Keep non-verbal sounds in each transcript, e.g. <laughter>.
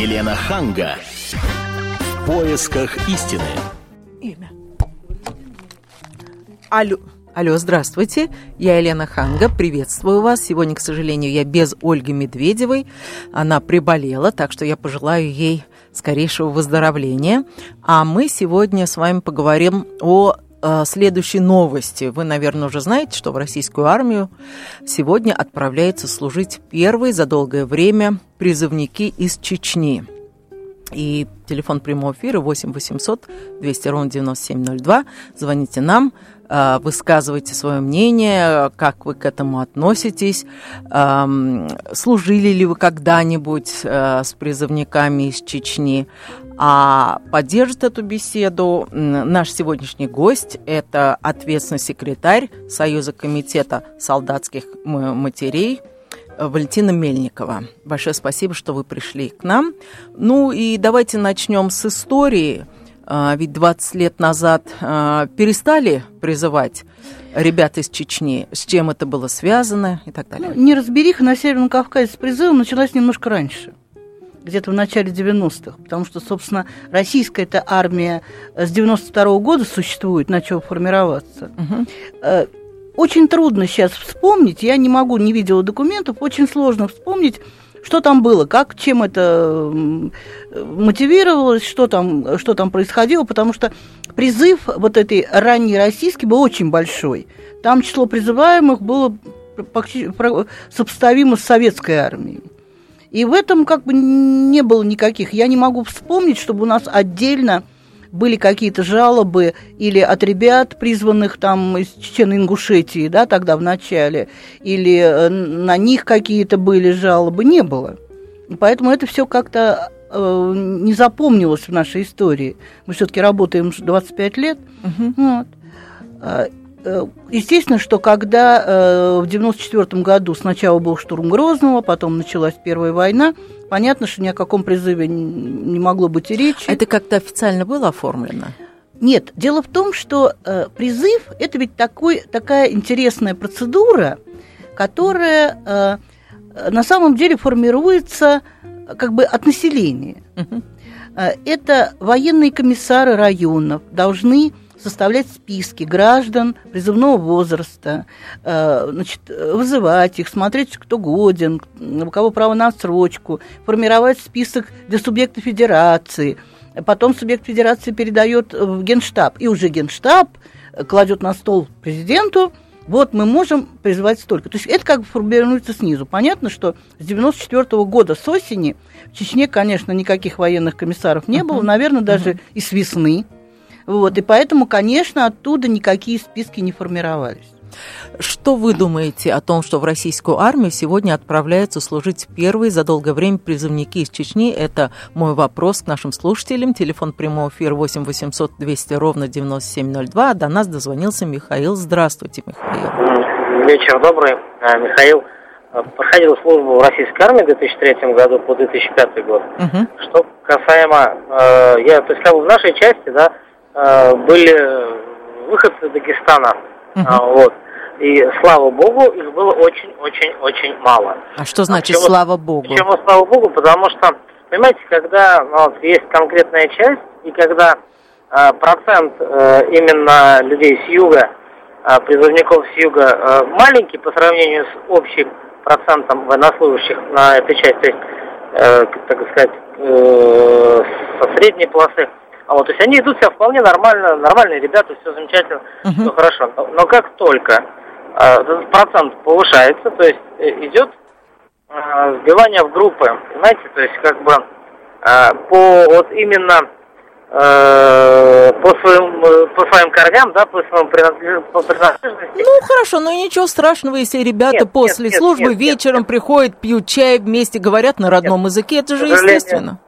Елена Ханга. В поисках истины. Имя. Алло. Алло, здравствуйте. Я Елена Ханга. Приветствую вас. Сегодня, к сожалению, я без Ольги Медведевой. Она приболела, так что я пожелаю ей скорейшего выздоровления. А мы сегодня с вами поговорим о следующей новости. Вы, наверное, уже знаете, что в российскую армию сегодня отправляются служить первые за долгое время призывники из Чечни. И телефон прямого эфира 8 800 200 ровно 9702. Звоните нам, э, высказывайте свое мнение, как вы к этому относитесь, эм, служили ли вы когда-нибудь э, с призывниками из Чечни. А поддержит эту беседу наш сегодняшний гость. Это ответственный секретарь Союза комитета солдатских матерей Валентина Мельникова. Большое спасибо, что вы пришли к нам. Ну и давайте начнем с истории. А, ведь 20 лет назад а, перестали призывать ребят из Чечни, с чем это было связано и так далее. Ну, неразбериха на Северном Кавказе с призывом началась немножко раньше где-то в начале 90-х, потому что, собственно, российская эта армия с 92 -го года существует, начала формироваться. Угу. Очень трудно сейчас вспомнить, я не могу, не видела документов, очень сложно вспомнить, что там было, как, чем это мотивировалось, что там, что там происходило, потому что призыв вот этой ранней российский был очень большой. Там число призываемых было сопоставимо с советской армией. И в этом как бы не было никаких. Я не могу вспомнить, чтобы у нас отдельно были какие-то жалобы или от ребят, призванных там из Чечен-Ингушетии, да, тогда в начале, или э, на них какие-то были жалобы, не было. Поэтому это все как-то э, не запомнилось в нашей истории. Мы все-таки работаем 25 лет. Угу. Вот. Э, естественно, что когда э, в 1994 году сначала был штурм Грозного, потом началась Первая война, Понятно, что ни о каком призыве не могло быть и речи. Это как-то официально было оформлено? Нет, дело в том, что э, призыв – это ведь такой, такая интересная процедура, которая на самом деле формируется как бы от населения. Угу. Это военные комиссары районов должны составлять списки граждан призывного возраста, э, значит, вызывать их, смотреть, кто годен, у кого право на отсрочку, формировать список для субъекта федерации. Потом субъект федерации передает в Генштаб, и уже Генштаб кладет на стол президенту, вот мы можем призывать столько. То есть это как бы формируется снизу. Понятно, что с 94 -го года, с осени, в Чечне, конечно, никаких военных комиссаров не было, наверное, даже и с весны вот, и поэтому, конечно, оттуда никакие списки не формировались. Что вы думаете о том, что в российскую армию сегодня отправляются служить первые за долгое время призывники из Чечни? Это мой вопрос к нашим слушателям. Телефон прямого эфира 8 800 200 ровно 9702. До нас дозвонился Михаил. Здравствуйте, Михаил. Вечер добрый. А, Михаил а, проходил службу в российской армии в 2003 году по 2005 год. Угу. Что касаемо, э, я, то есть как бы в нашей части, да, были выходцы Дагестана. Uh-huh. Вот. И слава богу, их было очень-очень-очень мало. А что значит почему, слава богу? Почему слава богу? Потому что, понимаете, когда ну, вот, есть конкретная часть, и когда э, процент э, именно людей с юга, э, призывников с юга, э, маленький по сравнению с общим процентом военнослужащих на этой части, то есть, э, так сказать, э, со средней полосы, а вот, то есть они идут себя вполне нормально, нормальные ребята, все замечательно, uh-huh. все хорошо. Но, но как только э, процент повышается, то есть идет э, сбивание в группы, понимаете, то есть как бы э, по вот именно э, по своим, э, по своим корням, да, по своему принадлежности. Ну, хорошо, но ничего страшного, если ребята нет, после нет, службы нет, вечером нет, приходят, пьют чай вместе, говорят на родном нет, языке, это же естественно.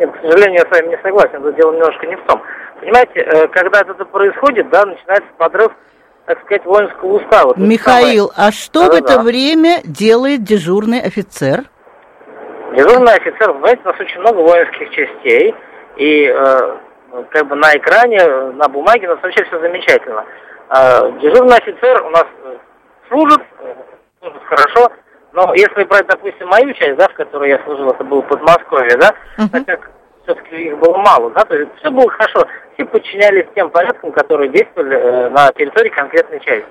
Нет, к сожалению, я с вами не согласен, это дело немножко не в том. Понимаете, э, когда это происходит, да, начинается подрыв, так сказать, воинского устава. Михаил, самое... а что да, в это да. время делает дежурный офицер? Дежурный офицер, знаете, у нас очень много воинских частей, и э, как бы на экране, на бумаге у нас вообще все замечательно. Э, дежурный офицер у нас служит, служит хорошо, Но если брать, допустим, мою часть, да, в которой я служил, это было Подмосковье, да, Мгм. так как все-таки их было мало, да, то есть все было хорошо, все подчинялись тем порядкам, которые действовали э, на территории конкретной части.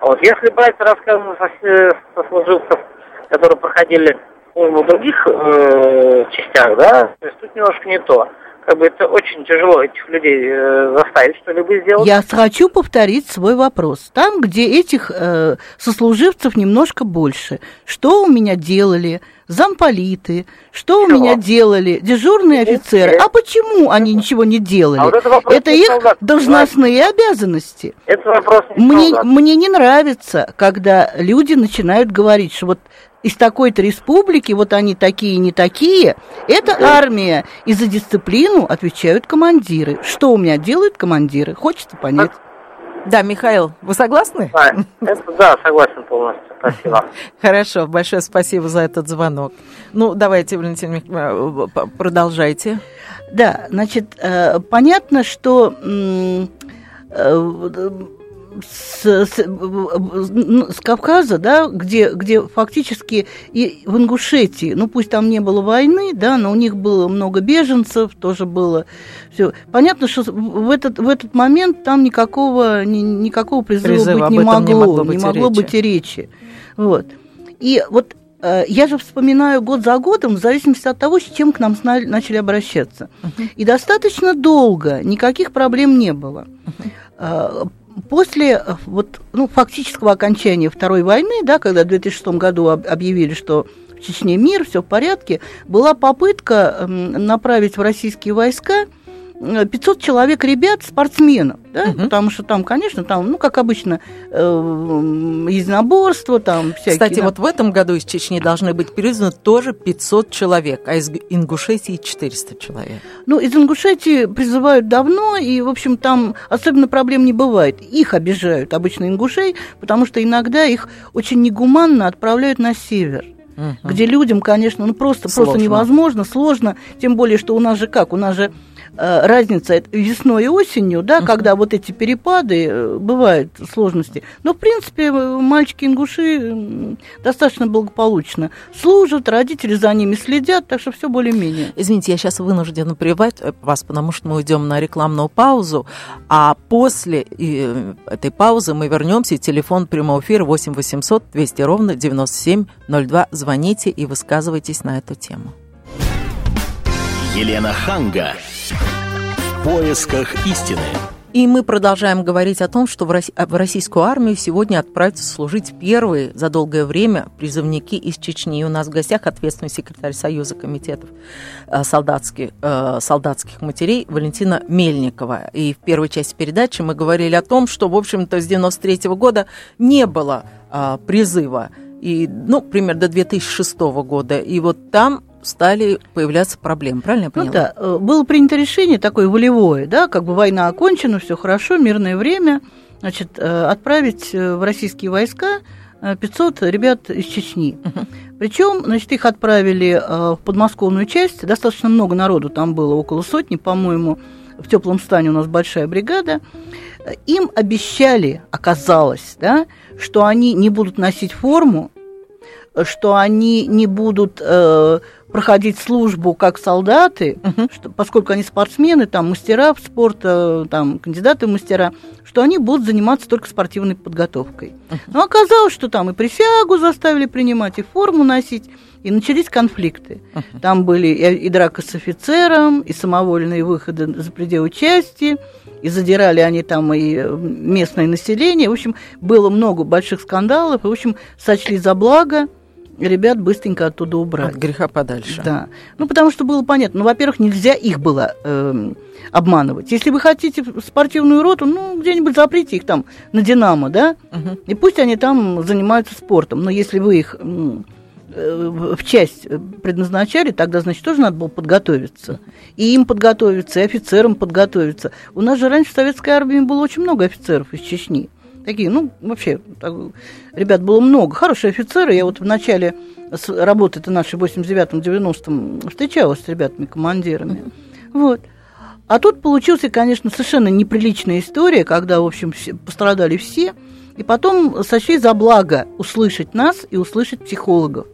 Вот, если брать рассказы со- сослуживцев, которые проходили службу в других э, частях, да, то есть тут немножко не то. Как бы это очень тяжело этих людей э, заставить что-либо сделать. Я хочу повторить свой вопрос. Там, где этих э, сослуживцев немножко больше, что у меня делали замполиты, что у Чего? меня делали дежурные офицеры, а почему они ничего не делали? А вот это вопрос это их солдат, должностные обязанности. Это вопрос не Мне, солдат. мне не нравится, когда люди начинают говорить, что вот из такой-то республики, вот они такие, не такие, это армия. И за дисциплину отвечают командиры. Что у меня делают командиры? Хочется понять. Да, Михаил, вы согласны? Да, это, да, согласен полностью. Спасибо. <laughs> Хорошо, большое спасибо за этот звонок. Ну, давайте, Валентин, э, п- продолжайте. Да, значит, э, понятно, что э, с, с- м, с Кавказа, да, где, где фактически и в Ингушетии, ну пусть там не было войны, да, но у них было много беженцев, тоже было все. Понятно, что в этот, в этот момент там никакого, ни- никакого призыва, Призыва быть не этом не могло, могло быть и могло речи. быть и речи. Вот. И вот э, я же вспоминаю год за годом, в зависимости от того, с чем к нам начали обращаться. И достаточно долго никаких проблем не было. Э, После э, вот, ну, фактического окончания Второй войны, да, когда в 2006 году об- объявили, что в Чечне мир, все в порядке, была попытка направить в российские войска 500 человек ребят, спортсменов, да, Мгм. потому что там, конечно, там, ну, как обычно, э, единоборство, там всякие... Кстати, да. вот в этом году из Чечни должны быть призваны тоже 500 человек, а из Ингушетии 400 человек. Ну, из Ингушетии призывают давно, и, в общем, там особенно проблем не бывает. Их обижают, обычно ингушей, потому что иногда их очень негуманно отправляют на север. Где людям, конечно, ну просто, Сложно. просто невозможно, сложно, тем более, что у нас же как, у нас же э, разница это весной и осенью, да, Мгм. когда вот эти перепады, э, бывают сложности. Но, в принципе, э, мальчики-ингуши достаточно благополучно служат, родители за ними следят, так что все более-менее. Извините, я сейчас вынуждена прервать э, вас, потому что мы уйдем на рекламную паузу, а после э, этой паузы мы вернемся, и телефон прямого эфира 8 800 200 ровно 9702. Звоните и высказывайтесь на эту тему. Елена Ханга. В поисках истины. И мы продолжаем говорить о том, что в Рос- в российскую армию сегодня отправятся служить первые за долгое время призывники из Чечни. И у нас в гостях ответственный секретарь Союза комитетов э, солдатских, э, солдатских матерей Валентина Мельникова. И в первой части передачи мы говорили о том, что, в общем-то, с 93 года не было э, призыва. И, ну, примерно до 2006 года. И вот там стали появляться проблемы. Правильно я поняла? Ну да, э, было принято решение такое волевое, да, как бы война окончена, все хорошо, мирное время, значит, э, отправить э, в российские войска э, 500 ребят из Чечни. Причем, значит, их отправили в подмосковную часть, достаточно много народу там было, около сотни, по-моему, в теплом стане у нас большая бригада. Им обещали, оказалось, да, что они не будут носить форму, что они не будут э, проходить службу как солдаты, что, поскольку они спортсмены, там мастера спорта, там кандидаты в мастера, что они будут заниматься только спортивной подготовкой. Но оказалось, что там и присягу заставили принимать, и форму носить, и начались конфликты. Там были и, и драка с офицером, и самовольные выходы за пределы части, и задирали они там и э, местное население. В общем, было много больших скандалов, и, в общем, сочли за благо ребят быстренько оттуда убрать. От греха подальше. Да. Ну, потому что было понятно. Ну, во-первых, нельзя их было эм, обманывать. Если вы хотите спортивную роту, ну, где-нибудь заприте их там на «Динамо», да? Мгм. И пусть они там занимаются спортом. Но если вы их э, в в часть предназначали, тогда, значит, тоже надо было подготовиться. И им подготовиться, и офицерам подготовиться. У нас же раньше в советской армии было очень много офицеров из Чечни. Такие, ну, вообще, так, ребят было много. Хорошие офицеры. Я вот в начале работы-то нашей в 89-90 встречалась с ребятами-командирами. Вот. А тут получилась, конечно, совершенно неприличная история, когда, в общем, все- пострадали все. и потом сочли за благо услышать нас и услышать психологов.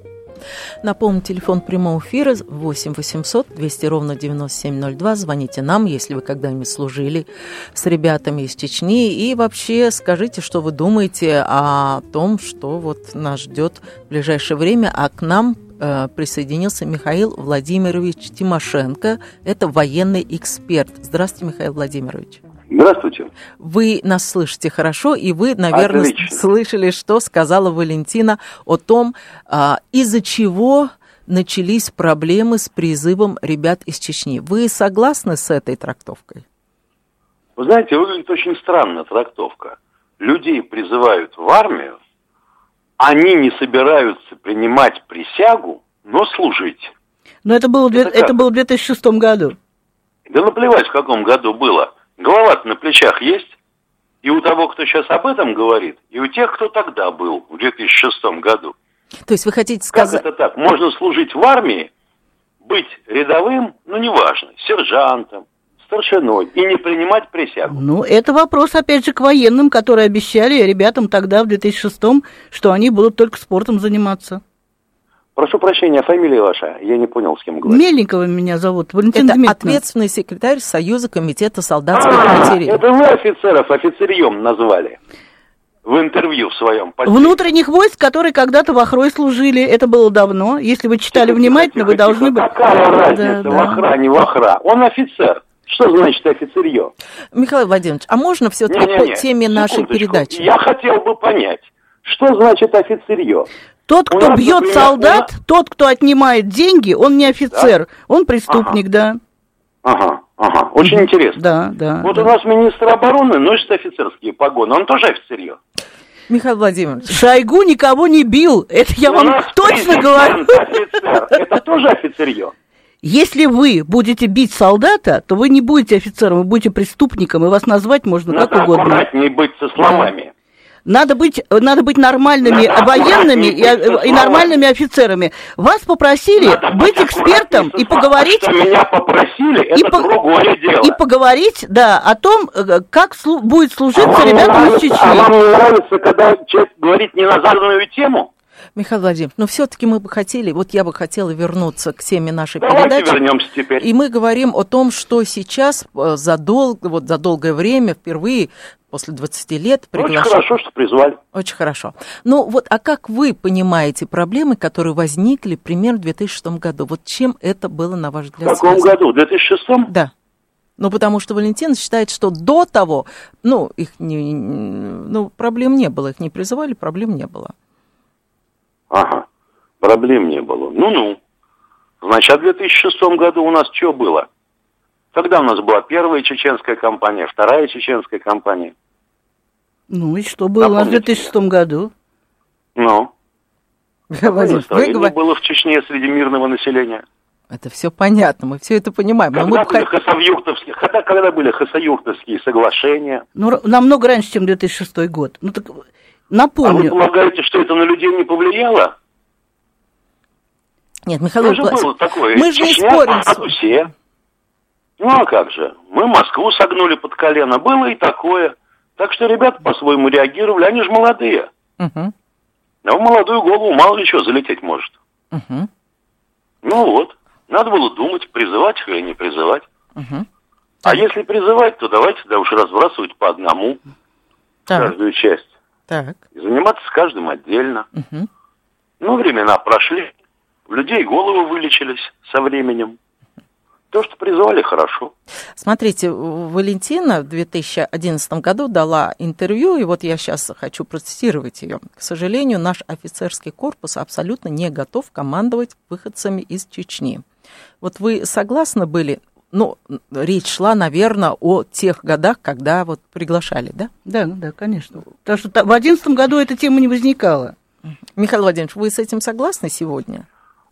Напомню, телефон прямого эфира 8 800 200 ровно 9702. Звоните нам, если вы когда-нибудь служили с ребятами из Чечни. И вообще скажите, что вы думаете о том, что вот нас ждет в ближайшее время. А к нам э, присоединился Михаил Владимирович Тимошенко. Это военный эксперт. Здравствуйте, Михаил Владимирович. Здравствуйте. Вы нас слышите хорошо, и вы, наверное, Отлично. слышали, что сказала Валентина о том, а, из-за чего начались проблемы с призывом ребят из Чечни. Вы согласны с этой трактовкой? Вы знаете, выглядит очень странная трактовка. Людей призывают в армию, они не собираются принимать присягу, но служить. Но это было, Это это было в 2006 году. Да наплевать, в каком году было. Голова на плечах есть. И у того, кто сейчас об этом говорит, и у тех, кто тогда был, в 2006 году. То есть вы хотите Как сказать... это так? Можно служить в армии, быть рядовым, ну неважно, сержантом, старшиной, и не принимать присягу. Ну, это вопрос, опять же, к военным, которые обещали ребятам тогда, в 2006 что они будут только спортом заниматься. Прошу прощения, фамилия ваша? Я не понял, с кем говорю. Мельникова меня зовут, Валентина Это Дмитриевна. ответственный секретарь Союза комитета солдатских А, матерей. это вы офицеров офицерьем назвали в интервью в своем. Внутренних войск, которые когда-то в Охрой служили, это было давно. Если вы читали внимательно, вы должны были... Какая разница, Да, в да. охране, в охра? Он офицер. Что значит офицерье? Михаил Владимирович, а можно все-таки по теме нашей передачи? Я хотел бы понять, что значит офицерье? Тот, кто нас, бьет например, солдат, у тот, кто отнимает деньги, он не офицер, он преступник, да. Ага, ага, очень интересно. Да, да. Вот да. у нас министр обороны носит офицерские погоны, он тоже офицерье. Михаил Владимирович, Шойгу никого не бил, это я У вам нас точно говорю. офицер, это тоже офицерье. Если вы будете бить солдата, то вы не будете офицером, вы будете преступником, и вас назвать можно Надо как угодно. аккуратнее быть со словами. Надо быть, надо быть нормальными военными и, и нормальными офицерами. Вас попросили Надо быть экспертом и поговорить А что меня попросили, и, это по- другое дело. и поговорить, да, о том, э, как слу- будет А служиться не ребятам из нравится, а Чечни. вам не нравится, когда человек говорит не на заданную тему? Михаил Владимирович, но все-таки мы бы хотели, вот я бы хотела вернуться к теме нашей Давайте передачи. вернемся теперь. И мы говорим о том, что сейчас э, за, дол- вот за долгое время, впервые после 20 лет Ну, Очень хорошо, что призвали. Очень хорошо. Ну вот, а как вы понимаете проблемы, которые возникли примерно в 2006 году? Вот чем это было, на ваш В взгляд, каком связано? году? В 2006 Да. Ну, потому что Валентина считает, что до того, ну, их не, ну, проблем не было, их не призывали, проблем не было. Ага, проблем не было. Ну-ну. Значит, а в 2006 году у нас что было? Когда у нас была первая чеченская компания, вторая чеченская компания? Ну и что было у нас в Напомните 2006 году? Ну, Владимирович, вы говорите, было в Чечне среди мирного населения? это все понятно, мы все это понимаем. Мы Когда бы были хасавюртовские, когда, когда были хасавюртовские соглашения? Ну, намного раньше, чем 2006 год. Ну так А вы напомню. полагаете, что это на людей не повлияло? Нет, Михаил Владимирович, было такое. мы же не спорим. по статусе. Ну а как же? Мы Москву согнули под колено. Было и такое. Так что ребята по-своему реагировали. Они же молодые. Мгм, А в молодую голову мало ли что залететь может. мгм, Ну вот. Надо было думать, призывать их или не призывать. мгм. А если призывать, то давайте да уж разбрасывать по одному Так, каждую часть. так. И заниматься с каждым отдельно. мгм. Ну, времена прошли. У людей головы вылечились со временем. То, что призывали, хорошо. Смотрите, Валентина в 2011 году дала интервью, и вот я сейчас хочу процитировать ее. К сожалению, наш офицерский корпус абсолютно не готов командовать выходцами из Чечни. Вот вы согласны были? Ну, речь шла, наверное, о тех годах, когда вот приглашали, да? Да, да, конечно. Потому что в 2011 году эта тема не возникала. Михаил Владимирович, вы с этим согласны сегодня?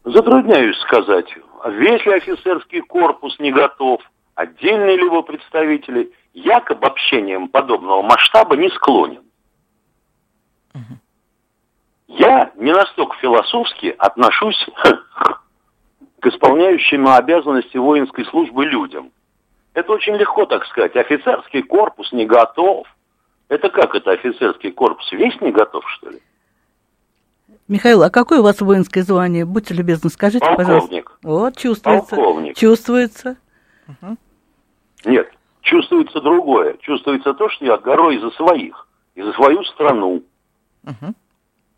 Затрудняюсь сказать, весь ли офицерский корпус не готов, отдельные ли его представители, я к обобщениям подобного масштаба не склонен. Я не настолько философски отношусь <laughs> к исполняющим обязанности воинской службы людям. Это очень легко так сказать. Офицерский корпус не готов. Это как это офицерский корпус? Весь не готов, что ли? Михаил, а какое у вас воинское звание? Будьте любезны, скажите, Полковник. пожалуйста. Вот, чувствуется. Полковник. Чувствуется. Нет, чувствуется другое. Чувствуется то, что я горой за своих и за свою страну.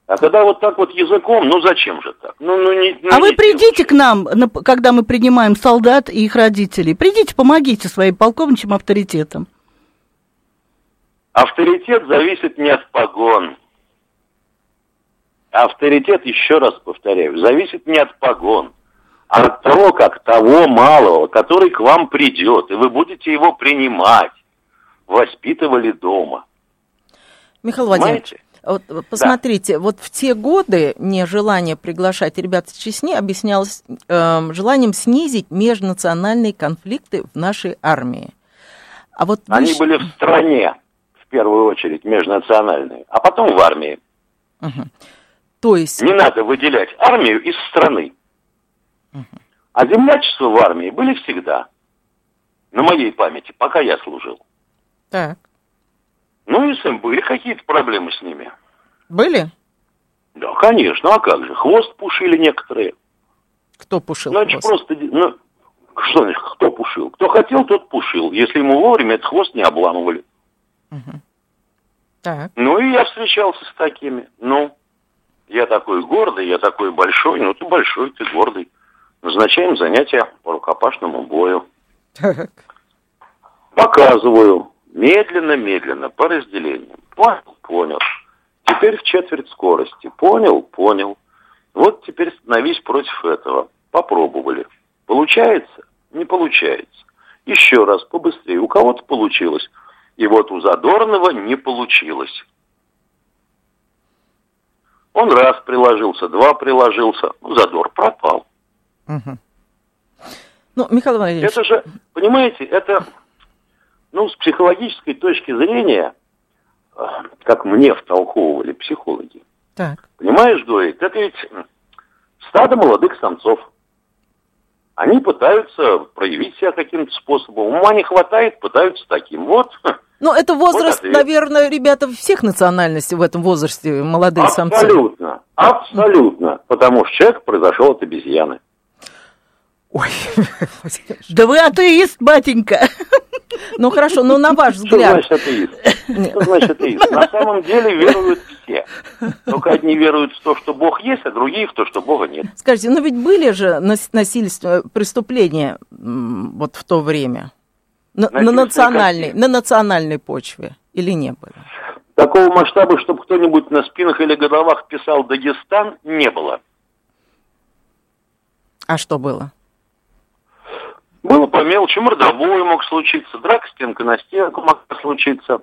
А когда вот так вот языком, ну зачем же так? Ну, ну, не, ну, А вы придите к нам, на- когда мы принимаем солдат и их родителей. Придите, помогите своим полковничьим авторитетам. Авторитет зависит не от погон. Авторитет, еще раз повторяю, зависит не от погон, а от того, как того малого, который к вам придет, и вы будете его принимать, воспитывали дома. Михаил Владимирович, Понимаете? вот, э, посмотрите, вот в те годы нежелание приглашать ребят с Чечни объяснялось эм, желанием снизить межнациональные конфликты в нашей армии. А вот Они были в стране, в первую очередь, межнациональные, а потом в армии. То есть, Не надо выделять армию из страны. А землячества в армии были всегда. На моей памяти, пока я служил. так, Ну, если были какие-то проблемы с ними. были? Да, конечно, а как же? Хвост пушили некоторые. Кто пушил Значит, хвост? просто, ну, что значит, кто пушил? Кто хотел, тот пушил. Если ему вовремя этот хвост не обламывали. Так, Ну, и я встречался с такими. Ну, я такой гордый, я такой большой. Ну, ты большой, ты гордый. Назначаем занятия по рукопашному бою. так. Показываю. Медленно-медленно, по разделениям. Понял? Понял. Теперь в четверть скорости. Понял? Понял. Вот теперь становись против этого. Попробовали. Получается? Не получается. Еще раз, побыстрее. У кого-то получилось. И вот у Задорнова не получилось. Он раз приложился, два приложился. Ну, Задор пропал. Ну, Михаил Владимирович, Это же, понимаете, это, ну, с психологической точки зрения, э, как мне втолковывали психологи, так, понимаешь, говорит, это ведь стадо молодых самцов. Они пытаются проявить себя каким-то способом. Ума не хватает, пытаются таким. Вот, <laughs> Ну, это возраст, ответ. наверное, ребята всех национальностей в этом возрасте, молодые самцы. абсолютно, абсолютно. Потому что человек произошел от обезьяны. Ой. Да вы атеист, батенька. ну хорошо, но на ваш Что взгляд, значит атеист? Что значит атеист? На самом деле веруют все. Только одни веруют в то, что Бог есть, а другие в то, что Бога нет. скажите, ну ведь были же нас- насильственные преступления вот в то время на, на национальной, на национальной почве или не были? Такого масштаба, чтобы кто-нибудь на спинах или головах писал Дагестан, не было. А что было? Было по мелочи, мордовой мог случиться, драка стенка на стенку могла случиться.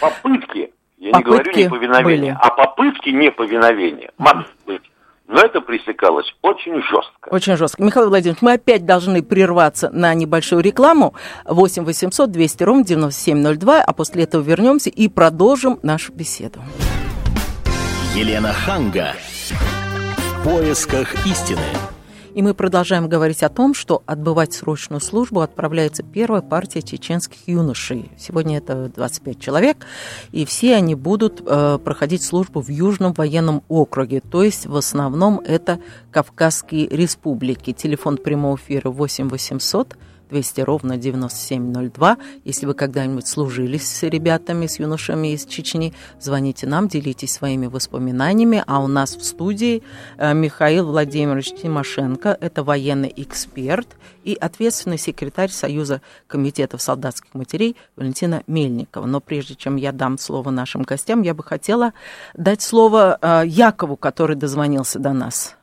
Попытки, я не говорю Попытки неповиновения, были. а попытки неповиновения могли быть. Но это пресекалось очень жестко. Очень жестко. Михаил Владимирович, мы опять должны прерваться на небольшую рекламу. 8 800 200 ровно 9702, а после этого вернемся и продолжим нашу беседу. Елена Ханга. В поисках истины. И мы продолжаем говорить о том, что отбывать срочную службу отправляется первая партия чеченских юношей. Сегодня это 25 человек, и все они будут э, проходить службу в Южном военном округе, то есть в основном это Кавказские республики. Телефон прямого эфира 8 800 200 ровно 9702. Если вы когда-нибудь служили с ребятами, с юношами из Чечни, звоните нам, делитесь своими воспоминаниями. А у нас в студии э, Михаил Владимирович Тимошенко, это военный эксперт и ответственный секретарь Союза комитетов солдатских матерей Валентина Мельникова. Но прежде чем я дам слово нашим гостям, я бы хотела дать слово э, Якову, который дозвонился до нас.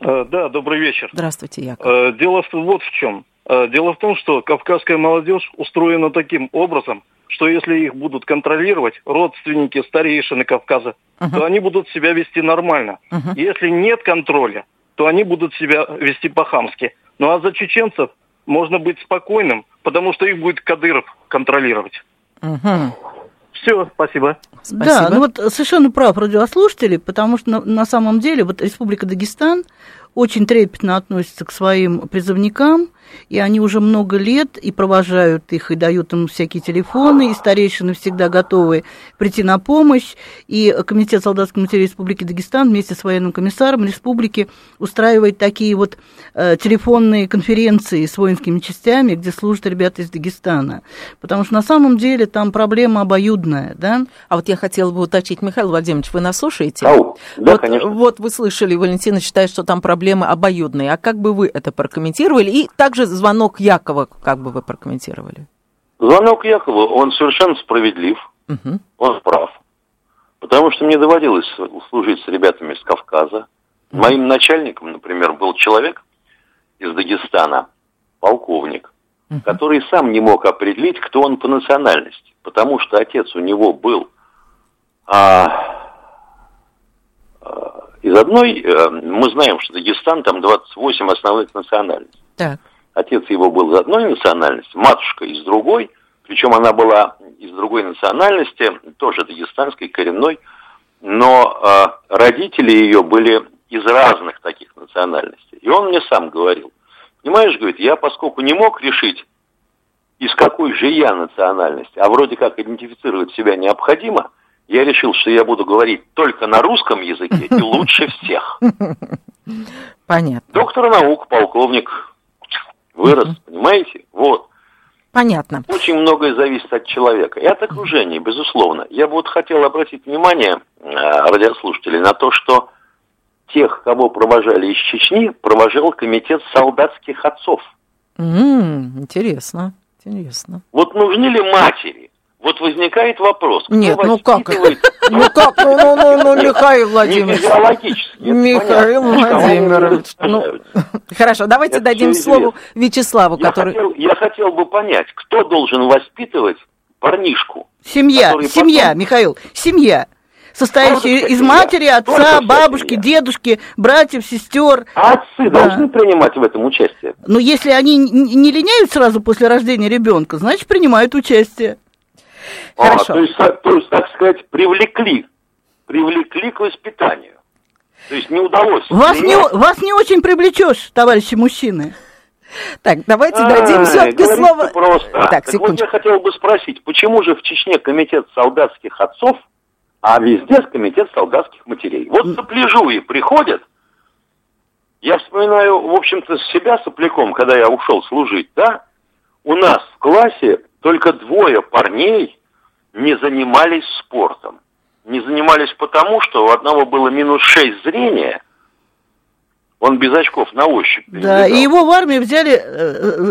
Э, Да, добрый вечер. Здравствуйте, Яков. Дело вот в чем. Э, Дело в том, что кавказская молодежь устроена таким образом, что если их будут контролировать родственники, старейшины Кавказа, то они будут себя вести нормально. Если нет контроля, то они будут себя вести по-хамски. Ну а за чеченцев можно быть спокойным, потому что их будет Кадыров контролировать. Мгм. Все, спасибо. Спасибо. Да, ну вот совершенно прав радиослушатели, потому что на, на самом деле вот Республика Дагестан очень трепетно относятся к своим призывникам, и они уже много лет и провожают их, и дают им всякие телефоны, и старейшины всегда готовы прийти на помощь, и Комитет солдатской материи Республики Дагестан вместе с военным комиссаром республики устраивает такие вот э, телефонные конференции с воинскими частями, где служат ребята из Дагестана, потому что на самом деле там проблема обоюдная, да? А вот я хотела бы уточнить, Михаил Владимирович, вы нас слушаете? Ау, да, вот, конечно. вот вы слышали, Валентина считает, что там проблемы обоюдные. А как бы вы это прокомментировали? И также звонок Якова, как бы вы прокомментировали? Звонок Якова, он совершенно справедлив, Мгм. он прав. Потому что мне доводилось служить с ребятами из Кавказа. Моим начальником, например, был человек из Дагестана, полковник, который сам не мог определить, кто он по национальности. Потому что отец у него был а, а, из одной, э, мы знаем, что Дагестан, там 28 основных национальностей. Так. Отец его был из одной национальности, матушка из другой, причем она была из другой национальности, тоже дагестанской, коренной, но э, родители ее были из разных таких национальностей. И он мне сам говорил, понимаешь, говорит, я поскольку не мог решить, из какой же я национальности, а вроде как идентифицировать себя необходимо, я решил, что я буду говорить только на русском языке и лучше всех. <laughs> Понятно. Доктор наук, полковник, вырос, понимаете? Вот. Понятно. Очень многое зависит от человека и от окружения, безусловно. Я бы вот хотел обратить внимание э, радиослушателей на то, что тех, кого провожали из Чечни, провожал комитет солдатских отцов. М, интересно, интересно. Вот нужны ли матери? Вот возникает вопрос. кто Нет, ну как? <laughs> Ну как? Ну, ну, ну, ну, Михаил Не Владимирович. это Михаил. Владимирович, ну, они Хорошо, давайте Это дадим слово. Вячеславу, Я который... хотел, я хотел бы понять, кто должен воспитывать парнишку? Семья, семья, потом- Михаил, семья, состоящая Только из семья. матери, отца, бабушки, семья. дедушки, братьев, сестер. А отцы Да. должны принимать в этом участие? Но если они не линяют сразу после рождения ребенка, значит, принимают участие. Хорошо. А, то, есть, так- то есть, так сказать, привлекли. Привлекли к воспитанию. То есть не удалось. Вас не, вас не очень привлечешь, товарищи мужчины. Так, давайте Ай, дадим все-таки слово... Просто. Так, Так вот секундочку. я хотел бы спросить, почему же в Чечне комитет солдатских отцов, а везде комитет солдатских матерей? Вот сопляжуи приходят, я вспоминаю, в общем-то, себя сопляком, когда я ушел служить, да? У нас в классе только двое парней не занимались спортом. Не занимались потому, что у одного было минус 6 зрения, он без очков на ощупь. Да, и его в армию взяли э,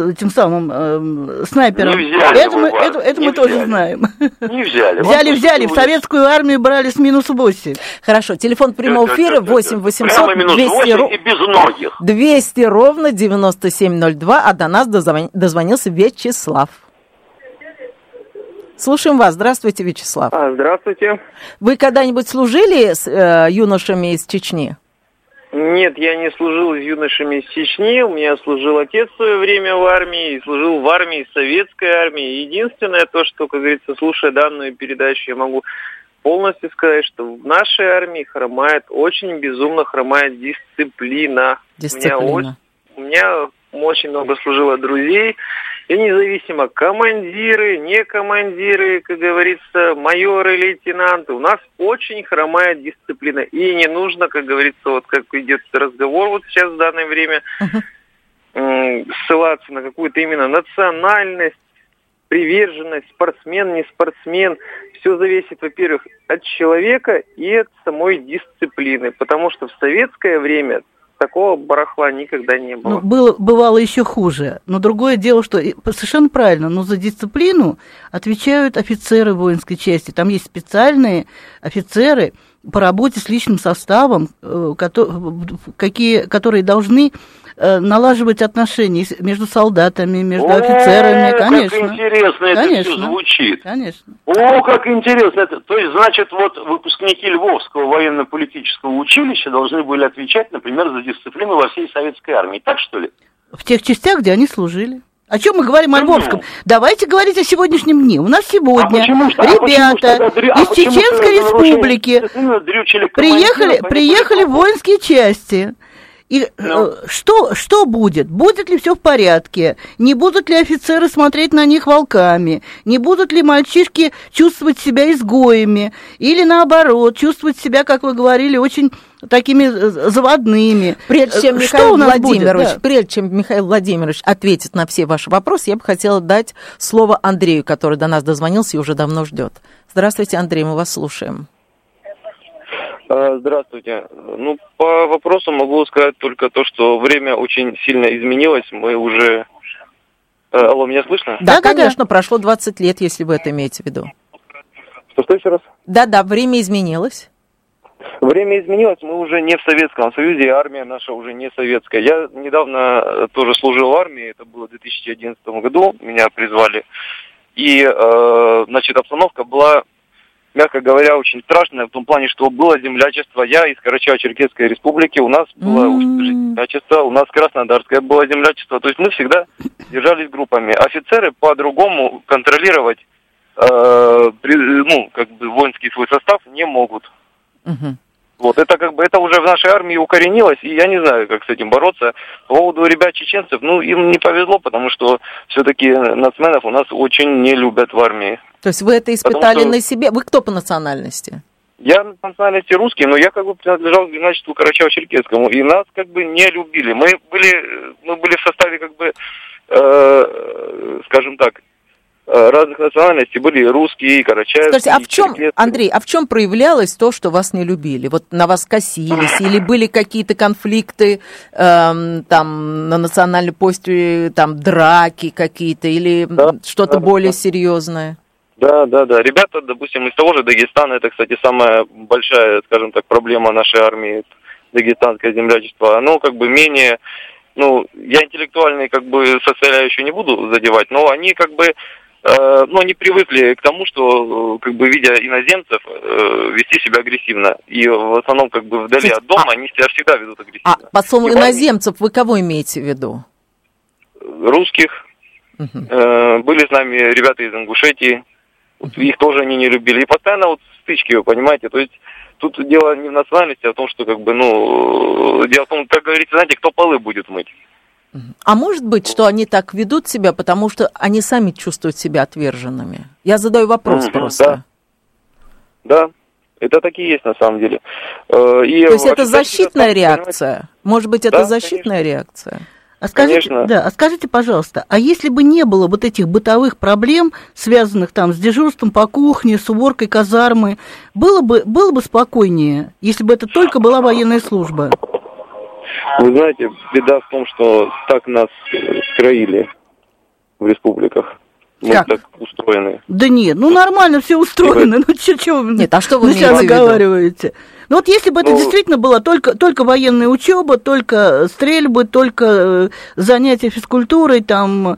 э, тем самым э, снайпером. Не взяли это его мы, в армию, это, это не мы тоже взяли. знаем. Не взяли. Взяли, взяли. В советскую армию брали с минус 8. Хорошо, телефон прямого эфира да, да, 8 да. 800 Прямо минус 200 8 ру- и без ногих. 200 ровно 9702, а до нас дозвон- дозвонился Вячеслав. Слушаем вас. Здравствуйте, Вячеслав. А, здравствуйте. Вы когда-нибудь служили с э, юношами из Чечни? Нет, я не служил с юношами из Чечни. У меня служил отец в свое время в армии, и служил в армии, советской армии. Единственное то, что, как говорится, слушая данную передачу, я могу полностью сказать, что в нашей армии хромает, очень безумно хромает дисциплина. У меня, Дисциплина. у меня очень много служило друзей, и независимо командиры, не командиры, как говорится, майоры, лейтенанты, у нас очень хромает дисциплина. И не нужно, как говорится, вот как идет разговор вот сейчас в данное время, ссылаться на какую-то именно национальность, приверженность, спортсмен, не спортсмен. Все зависит, во-первых, от человека и от самой дисциплины. Потому что в советское время такого барахла никогда не было. Ну, было, бывало еще хуже. Но другое дело, что совершенно правильно, но за дисциплину отвечают офицеры воинской части. Там есть специальные офицеры по работе с личным составом, э, кото- какие, которые должны налаживать отношения между солдатами, между О, офицерами. Как Конечно. интересно это все Конечно. звучит. Конечно. О, как интересно это. То есть, значит, вот выпускники Львовского военно-политического училища должны были отвечать, например, за дисциплину во всей советской армии. Так что ли? В тех частях, где они служили. О чем мы говорим о Львовском? Давайте говорить о сегодняшнем дне. У нас сегодня А почему ж- а почему ребята а из почему Чеченской республики приехали, приехали воинские части. И ну. что, что будет? Будет ли все в порядке? Не будут ли офицеры смотреть на них волками? Не будут ли мальчишки чувствовать себя изгоями? Или наоборот, чувствовать себя, как вы говорили, очень такими заводными. Прежде чем Михаил Владимирович, будет? Да. прежде чем Михаил Владимирович ответит на все ваши вопросы, я бы хотела дать слово Андрею, который до нас дозвонился и уже давно ждет. Здравствуйте, Андрей, мы вас слушаем. А, здравствуйте. Ну, по вопросу могу сказать только то, что время очень сильно изменилось. Мы уже... Э, алло, меня слышно? Да, да конечно, да. прошло 20 лет, если вы это имеете в виду. Что, что еще раз? Да-да, время изменилось. Время изменилось, мы уже не в Советском Союзе, и армия наша уже не советская. Я недавно э, тоже служил в армии, это было в 2011 году, меня призвали. И, э, значит, обстановка была мягко говоря, очень страшное в том плане, что было землячество. Я из Карачаево-Черкесской республики, у нас было землячество, у нас Краснодарское было землячество. То есть мы всегда держались группами. Офицеры по-другому контролировать, э, ну, как бы воинский свой состав не могут. Mm-hmm. Вот, это как бы, это уже в нашей армии укоренилось, и я не знаю, как с этим бороться. По поводу ребят чеченцев, ну, им не повезло, потому что все-таки нацменов у нас очень не любят в армии. То есть вы это испытали что... на себе? Вы кто по национальности? Я на национальности русский, но я как бы принадлежал к гимнастику Карачаево-Черкесскому, и нас как бы не любили. Мы были, мы были в составе как бы, э, скажем так, Разных национальностей, были русские, карачаевские. Скажите, а в чем, Андрей, а в чем проявлялось то, что вас не любили? Вот на вас косились, или были какие-то конфликты эм, там на национальной почте, там драки какие-то, или да, что-то да, более да. серьезное? Да, да, да. Ребята, допустим, из того же Дагестана, это, кстати, самая большая, скажем так, проблема нашей армии, дагестанское землячество, оно как бы менее ну, я интеллектуальный как бы составляющую не буду задевать, но они как бы ну, они привыкли к тому, что, э, как бы, видя иноземцев, э, вести себя агрессивно. И в основном, как бы, вдали от дома, а... они себя всегда ведут агрессивно. А по слову иноземцев вы кого имеете в виду? Русских. Угу. Были с нами ребята из Ингушетии. Вот их тоже они не любили. И постоянно вот стычки, вы понимаете, то есть тут дело не в национальности, а в том, что, как бы, ну, дело в том, как говорится, знаете, кто полы будет мыть. А может быть, что они так ведут себя, потому что они сами чувствуют себя отверженными? Я задаю вопрос mm-hmm, просто. Да. да, это такие есть на самом деле. Э, и То есть это защитная реакция? Понимаете? Может быть, это да, защитная конечно. реакция? А скажите, Конечно. да, а скажите, пожалуйста, а если бы не было вот этих бытовых проблем, связанных там с дежурством по кухне, с уборкой казармы, было бы, было бы спокойнее, если бы это только была военная служба? Вы знаете, беда в том, что так нас скроили в республиках. Мы как? так устроены. Да нет, ну нормально все устроено. Ну что, что вы нет, а что вы сейчас наговариваете? Ну вот если бы ну, это действительно была только, только военная учеба, только стрельбы, только э, занятия физкультурой, там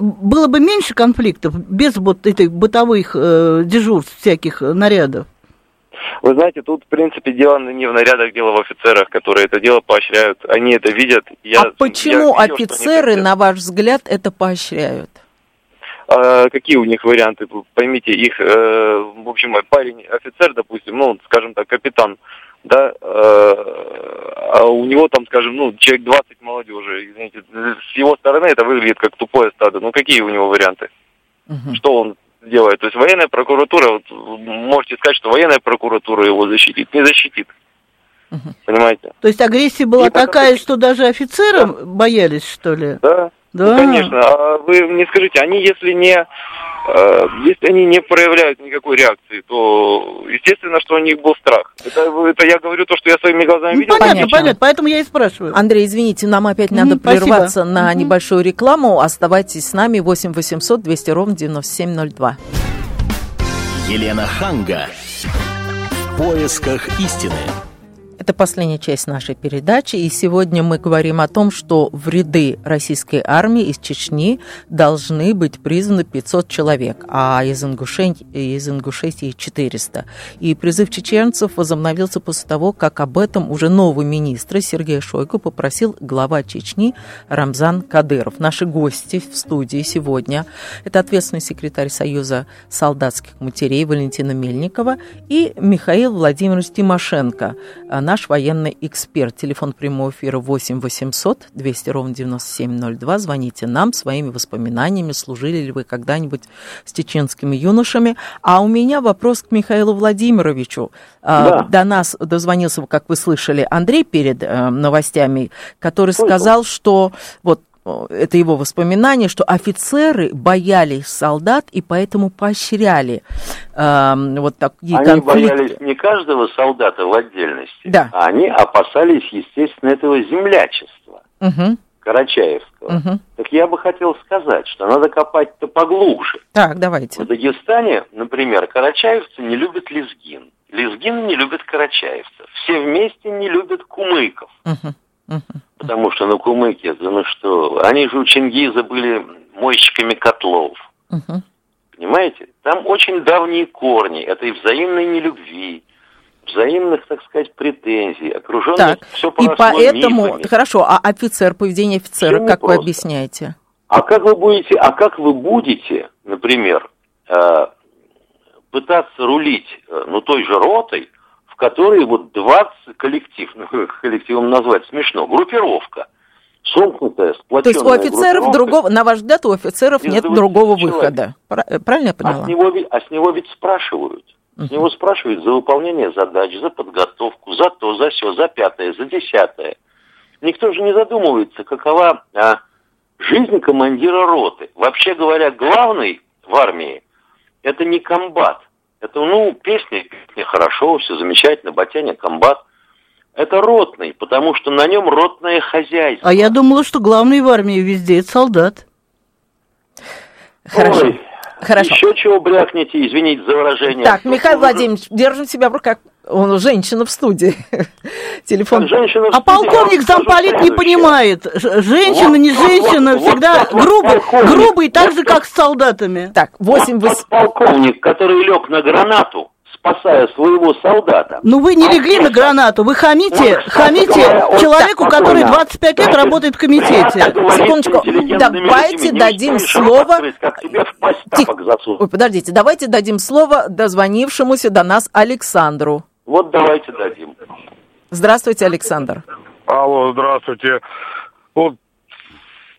было бы меньше конфликтов без вот этих бытовых э, дежурств всяких нарядов. Вы знаете, тут, в принципе, дело не в нарядах, дело в офицерах, которые это дело поощряют. Они это видят. Я, а почему я видел, офицеры, на ваш взгляд, это поощряют? А, какие у них варианты? Поймите, их, э, в общем, парень, офицер, допустим, ну, скажем так, капитан, да, э, а у него там, скажем, ну, человек 20 молодежи, извините, с его стороны это выглядит как тупое стадо. Ну, какие у него варианты? Угу. Что он делает. То есть военная прокуратура, вот, можете сказать, что военная прокуратура его защитит, не защитит. Угу. Понимаете? То есть агрессия была и такая, что даже офицерам да. боялись, что ли? Да. Да. Ну, конечно. А вы мне скажите, они если не если они не проявляют никакой реакции, то естественно, что у них был страх. Это, это я говорю то, что я своими глазами ну, видел. Понятно, конечно. понятно, поэтому я и спрашиваю. Андрей, извините, нам опять надо mm, прерваться спасибо. на mm-hmm. небольшую рекламу. Оставайтесь с нами 8 800 200 ровно 9702. Елена Ханга. В поисках истины. Это последняя часть нашей передачи, и сегодня мы говорим о том, что в ряды российской армии из Чечни должны быть призваны 500 человек, а из Ингушетии, из Ингушетии 400. И призыв чеченцев возобновился после того, как об этом уже новый министр Сергей Шойгу попросил глава Чечни Рамзан Кадыров. Наши гости в студии сегодня – это ответственный секретарь Союза солдатских матерей Валентина Мельникова и Михаил Владимирович Тимошенко – наш военный эксперт. Телефон прямого эфира 8 800 200 ровно 9702. Звоните нам своими воспоминаниями, служили ли вы когда-нибудь с чеченскими юношами. А у меня вопрос к Михаилу Владимировичу. А, Да. До нас дозвонился, как вы слышали, Андрей перед э, новостями, который Слышал. сказал, что вот это его воспоминание, что офицеры боялись солдат и поэтому поощряли эм, вот такие Они конфликты. боялись не каждого солдата в отдельности, Да. а они опасались, естественно, этого землячества Мгм, Карачаевского. мгм. Так я бы хотел сказать, что надо копать-то поглубже. Так, В давайте. Дагестане, например, карачаевцы не любят лезгин. Лезгин не любит карачаевцев. Все вместе не любят кумыков. Мгм. Потому что на кумыке, да ну что, они же у Чингиза были мойщиками котлов. Понимаете? Там очень давние корни этой взаимной нелюбви, взаимных, так сказать, претензий, окруженных Так, все и поросло поэтому, мифами. хорошо, а офицер, поведение офицера, Всё как вы непросто. объясняете? А как вы будете, а как вы будете, например, э, пытаться рулить, э, ну, той же ротой, в которой вот 20 коллектив, ну, коллективом назвать смешно, группировка, сомкнутая, То сплоченная есть у офицеров другого, на ваш взгляд, у офицеров нет 20 другого человек. выхода. Пра- Правильно я А поняла? с, него, а с него ведь спрашивают. С него спрашивают за выполнение задач, за подготовку, за то, за все, за пятое, за десятое. Никто же не задумывается, какова а, жизнь командира роты. Вообще говоря, главный в армии это не комбат. Это, ну, песня, песня хорошо, все замечательно, Батяня комбат. Это ротный, потому что на нем ротное хозяйство. А я думала, что главный в армии везде это солдат. Хорошо. Ой, Хорошо. Еще чего брякнете, извините за выражение. Так, Михаил Владимирович, держим себя в руках. Он женщина в студии. <laughs> Телефон. Женщина в А студии, полковник замполит не понимает. Женщина, Вот, не вот, женщина, вот, всегда вот, вот, грубый, полковник, грубый, так вот, же, вот. как с солдатами. Так, 8 Вот полковник, который лег на гранату, спасая своего солдата. Ну вы не А легли на гранату, вы хамите, Он, кстати хамите говоря, он человеку, так который спокойно. 25 лет работает в комитете. Секундочку, давайте дадим слово-. Ой, подождите, давайте дадим слово дозвонившемуся до нас Александру. Вот давайте дадим. Здравствуйте, Александр. Алло, здравствуйте. Вот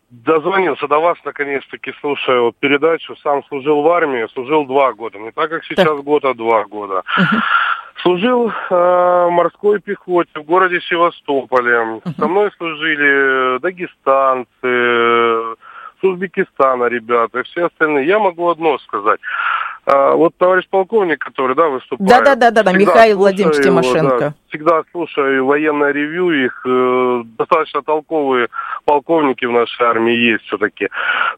дозвонился до вас, наконец-таки, слушаю вот передачу. Сам служил в армии, служил два года. Не так, как сейчас год, а два года. Служил э, морской пехоте в городе Севастополе. Со мной служили дагестанцы, с Узбекистана ребята и все остальные. Я могу одно сказать. А, вот товарищ полковник, который, да, выступает. Да-да-да-да, всегда Михаил Владимирович его, Тимошенко. да, всегда слушаю военное ревью, их э, достаточно толковые полковники в нашей армии есть все-таки.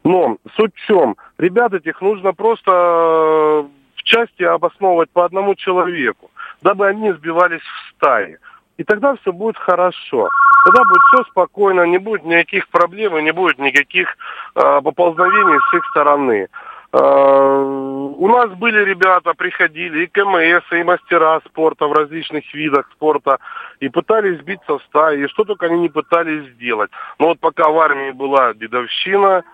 Но суть в чем? Ребят этих нужно просто э, в части обосновывать по одному человеку, дабы они сбивались в стаи. И тогда все будет хорошо. Тогда будет все спокойно, не будет никаких проблем и не будет никаких э, поползновений с их стороны. Э, у нас были ребята, приходили и КМС, и мастера спорта в различных видах спорта, и пытались сбиться в стаи, и что только они не пытались сделать. Но вот пока в армии была дедовщина,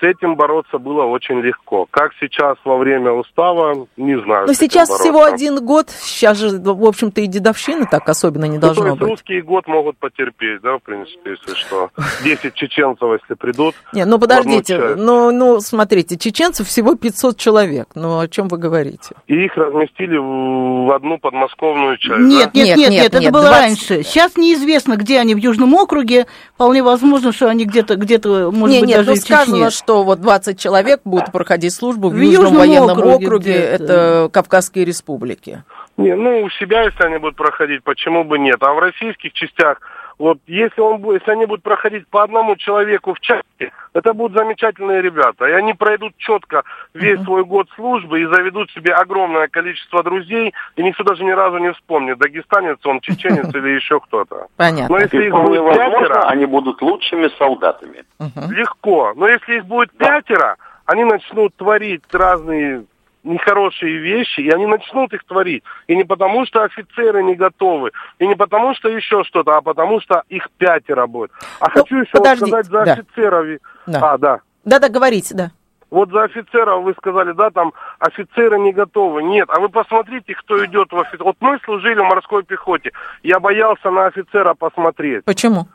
с этим бороться было очень легко. Как сейчас во время устава, не знаю. Но сейчас бороться. всего один год, сейчас же, в общем-то, и дедовщины так особенно не Ну, то должно есть быть. русский год могут потерпеть, да, в принципе, если что. 10 чеченцев, если придут. Не, ну подождите, ну, ну смотрите, чеченцев всего 500 человек, ну о чем вы говорите? И их разместили в одну подмосковную часть. Нет, да? нет, Нет, нет, нет, нет, это нет, было 20. раньше. Сейчас неизвестно, где они в Южном округе. Вполне возможно, что они где-то, где-то, может не, быть, нет, даже ну и в Чечне. сказано, что вот 20 человек будут проходить службу в, В Южном, Южном военном округе округе, это Кавказские республики. Не, ну, у себя, если они будут проходить, почему бы нет? А в российских частях, вот если, он, будет- если они будут проходить по одному человеку в части, это будут замечательные ребята. И они пройдут четко весь свой год службы и заведут себе огромное количество друзей, и никто даже ни разу не вспомнит, дагестанец он, чеченец <laughs> или еще кто-то. Понятно. Но если их будет пятеро, они будут лучшими солдатами. Легко. Но если их будет пятеро, они начнут творить разные нехорошие вещи, и они начнут их творить. И не потому, что офицеры не готовы, и не потому, что еще что-то, а потому, что их пятеро будет. А Ну, хочу еще вот сказать за да. офицеров. Да. А, да. Да-да, говорите, да. Вот за офицеров вы сказали, да, там офицеры не готовы. Нет, а вы посмотрите, кто идет в офицер. Вот мы служили в морской пехоте. Я боялся на офицера посмотреть. Почему?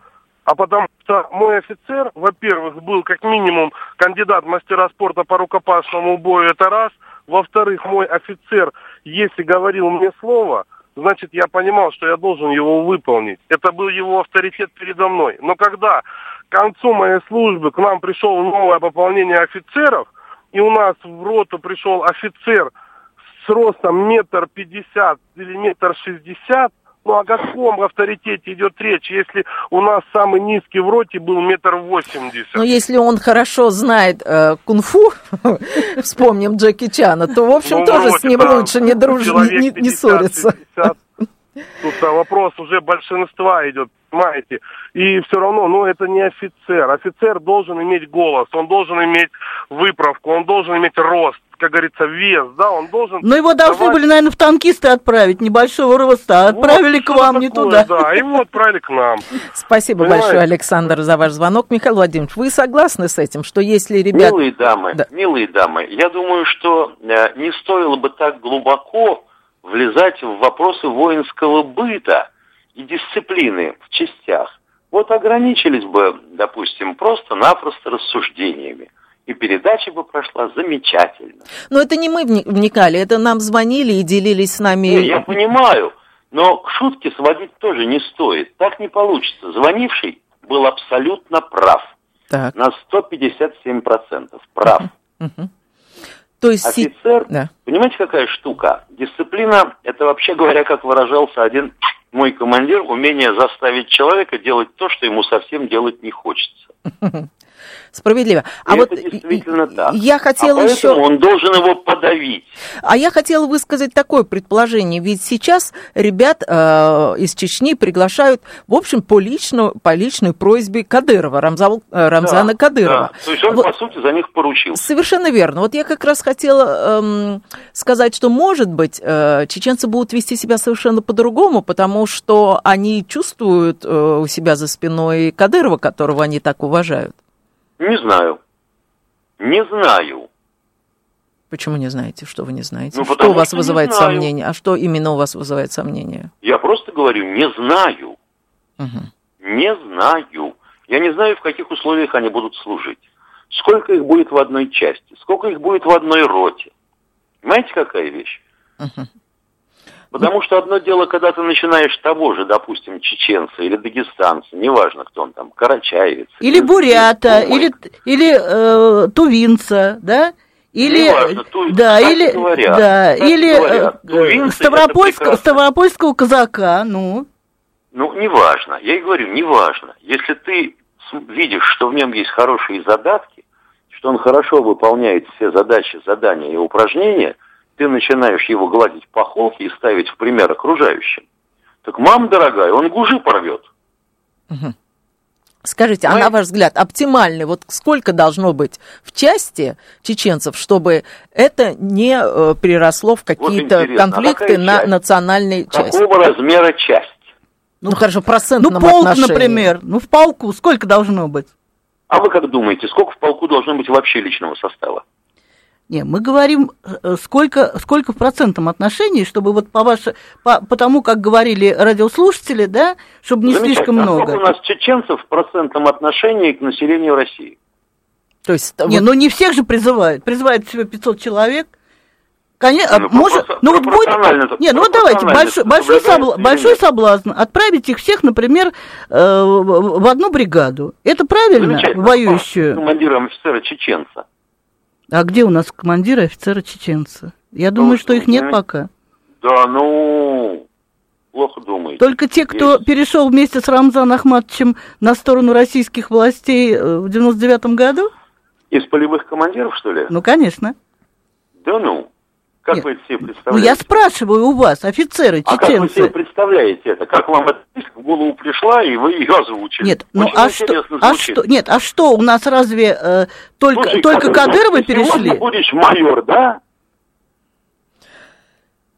А потому что мой офицер, во-первых, был как минимум кандидат мастера спорта по рукопашному бою, это раз. Во-вторых, мой офицер, если говорил мне слово, значит, я понимал, что я должен его выполнить. Это был его авторитет передо мной. Но когда к концу моей службы к нам пришел новое пополнение офицеров, и у нас в роту пришел офицер с ростом метр пятьдесят или метр шестьдесят, ну о каком авторитете идет речь, если у нас самый низкий в роте был метр восемьдесят? Но если он хорошо знает э, кунг-фу, <laughs> вспомним Джеки Чана, то, в общем, Ну, тоже вроде с ним там лучше не дружить, не, не 50, ссориться. 60. Тут а, вопрос уже большинства идет, понимаете. И все равно, ну, это не офицер. Офицер должен иметь голос, он должен иметь выправку, он должен иметь рост, как говорится, вес, да, он должен... Но его должны давать- были, наверное, в танкисты отправить, небольшого роста, а Вот, отправили к вам, не такое, туда. Да, его отправили к нам. Спасибо Понимаете? большое, Александр, за ваш звонок. Михаил Владимирович, вы согласны с этим, что если ребят... Милые дамы, Да. милые дамы, я думаю, что э, не стоило бы так глубоко влезать в вопросы воинского быта и дисциплины в частях. Вот ограничились бы, допустим, просто-напросто рассуждениями. И передача бы прошла замечательно. Но это не мы вни- вникали, это нам звонили и делились с нами... Не, я понимаю, но к шутке сводить тоже не стоит. Так не получится. Звонивший был абсолютно прав. Так, На 157% прав. то есть... Офицер, Да. понимаете, какая штука? Дисциплина, это вообще говоря, как выражался один мой командир, умение заставить человека делать то, что ему совсем делать не хочется. <laughs> Справедливо. А И вот действительно так. я хотела а еще... он должен его подавить. А я хотела высказать такое предположение, ведь сейчас ребят э, из Чечни приглашают, в общем, по, личну, по личной просьбе Кадырова, Рамзал, э, Рамзана Да, Кадырова. да. То есть он, Вот. по сути, за них поручил. Совершенно верно. Вот я как раз хотела эм, сказать, что, может быть, э, чеченцы будут вести себя совершенно по-другому, потому что они чувствуют э, у себя за спиной Кадырова, которого они так уважают. Не знаю. Не знаю. Почему не знаете? Что вы не знаете? Ну, что у вас вызывает знаю. сомнения? А что именно у вас вызывает сомнения? Я просто говорю, не знаю. Мгм. Не знаю. Я не знаю, в каких условиях они будут служить. Сколько их будет в одной части, сколько их будет в одной роте. Понимаете, какая вещь? Мгм. Потому что одно дело, когда ты начинаешь того же, допустим, чеченца или дагестанца, неважно, кто он там, карачаевец. Или бурята, или, или э, тувинца, да? Или, Неважно, ту- да, или, говоря, да, или говоря, э, тувинцы это ставропольского, казака, ну. Ну, неважно. Я и говорю, неважно. Если ты видишь, что в нем есть хорошие задатки, что он хорошо выполняет все задачи, задания и упражнения, ты начинаешь его гладить по холке и ставить в пример окружающим. Так, мам дорогая, он гужи порвет. Скажите, а Мы- на ваш взгляд, оптимальный, вот сколько должно быть в части чеченцев, чтобы это не э, переросло в какие-то интересно, а конфликты какая на часть? национальной части? Какого размера часть? Ну, хорошо, в Ну, полк, отношении. например. Ну, в полку сколько должно быть? А вы как думаете, сколько в полку должно быть вообще личного состава? Не, мы говорим, э, сколько, сколько в процентном отношении, чтобы вот по, ваше, по, по тому, как говорили радиослушатели, да, чтобы не слишком. А много. сколько у нас чеченцев в процентном отношении к населению России? То есть, Не, вот- ну не всех же призывают. Призывают всего 500 человек. Конечно, Ну, может, пропорци- ну вот будет, не, ну вот давайте, большой, большой, собла- большой соблазн отправить их всех, например, э, в одну бригаду. Это правильно, Замечательно. воюющую? Командиром офицера чеченца. А где у нас командиры офицера чеченца? Я думаю, что их нет ну, пока. Да, ну, плохо думаете. Только те, кто Есть. перешел вместе с Рамзаном Ахматовичем на сторону российских властей э, в 99 году? Из полевых командиров, что ли? Ну, конечно. Да ну. Как Нет. вы это себе Ну, представляете? я спрашиваю у вас, офицеры, А как вы себе чеченцы. представляете это? Как вам эта мысль в голову пришла, и вы ее озвучили? Нет, ну Очень а что, а что, нет, а что, у нас разве э, только, Слушай, только Кадыров, Кадыровы ты сегодня перешли? будешь майор, да?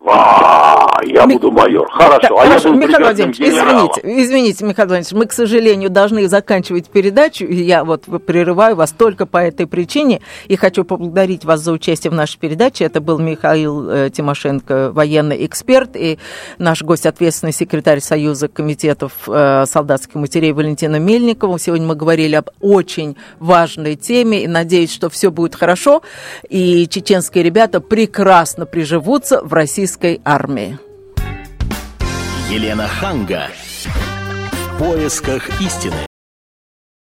А, я буду майор. Хорошо. а Хорошо, я Михаил Владимирович, извините, извините, Михаил Владимирович, мы, к сожалению, должны заканчивать передачу. И я вот прерываю вас только по этой причине. И хочу поблагодарить вас за участие в нашей передаче. Это был Михаил э, Тимошенко, военный эксперт, и наш гость, ответственный секретарь Союза комитетов э, солдатских матерей Валентина Мельникова. Сегодня мы говорили об очень важной теме, и надеюсь, что все будет хорошо. И чеченские ребята прекрасно приживутся в российском российской армии. Елена Ханга. В поисках истины.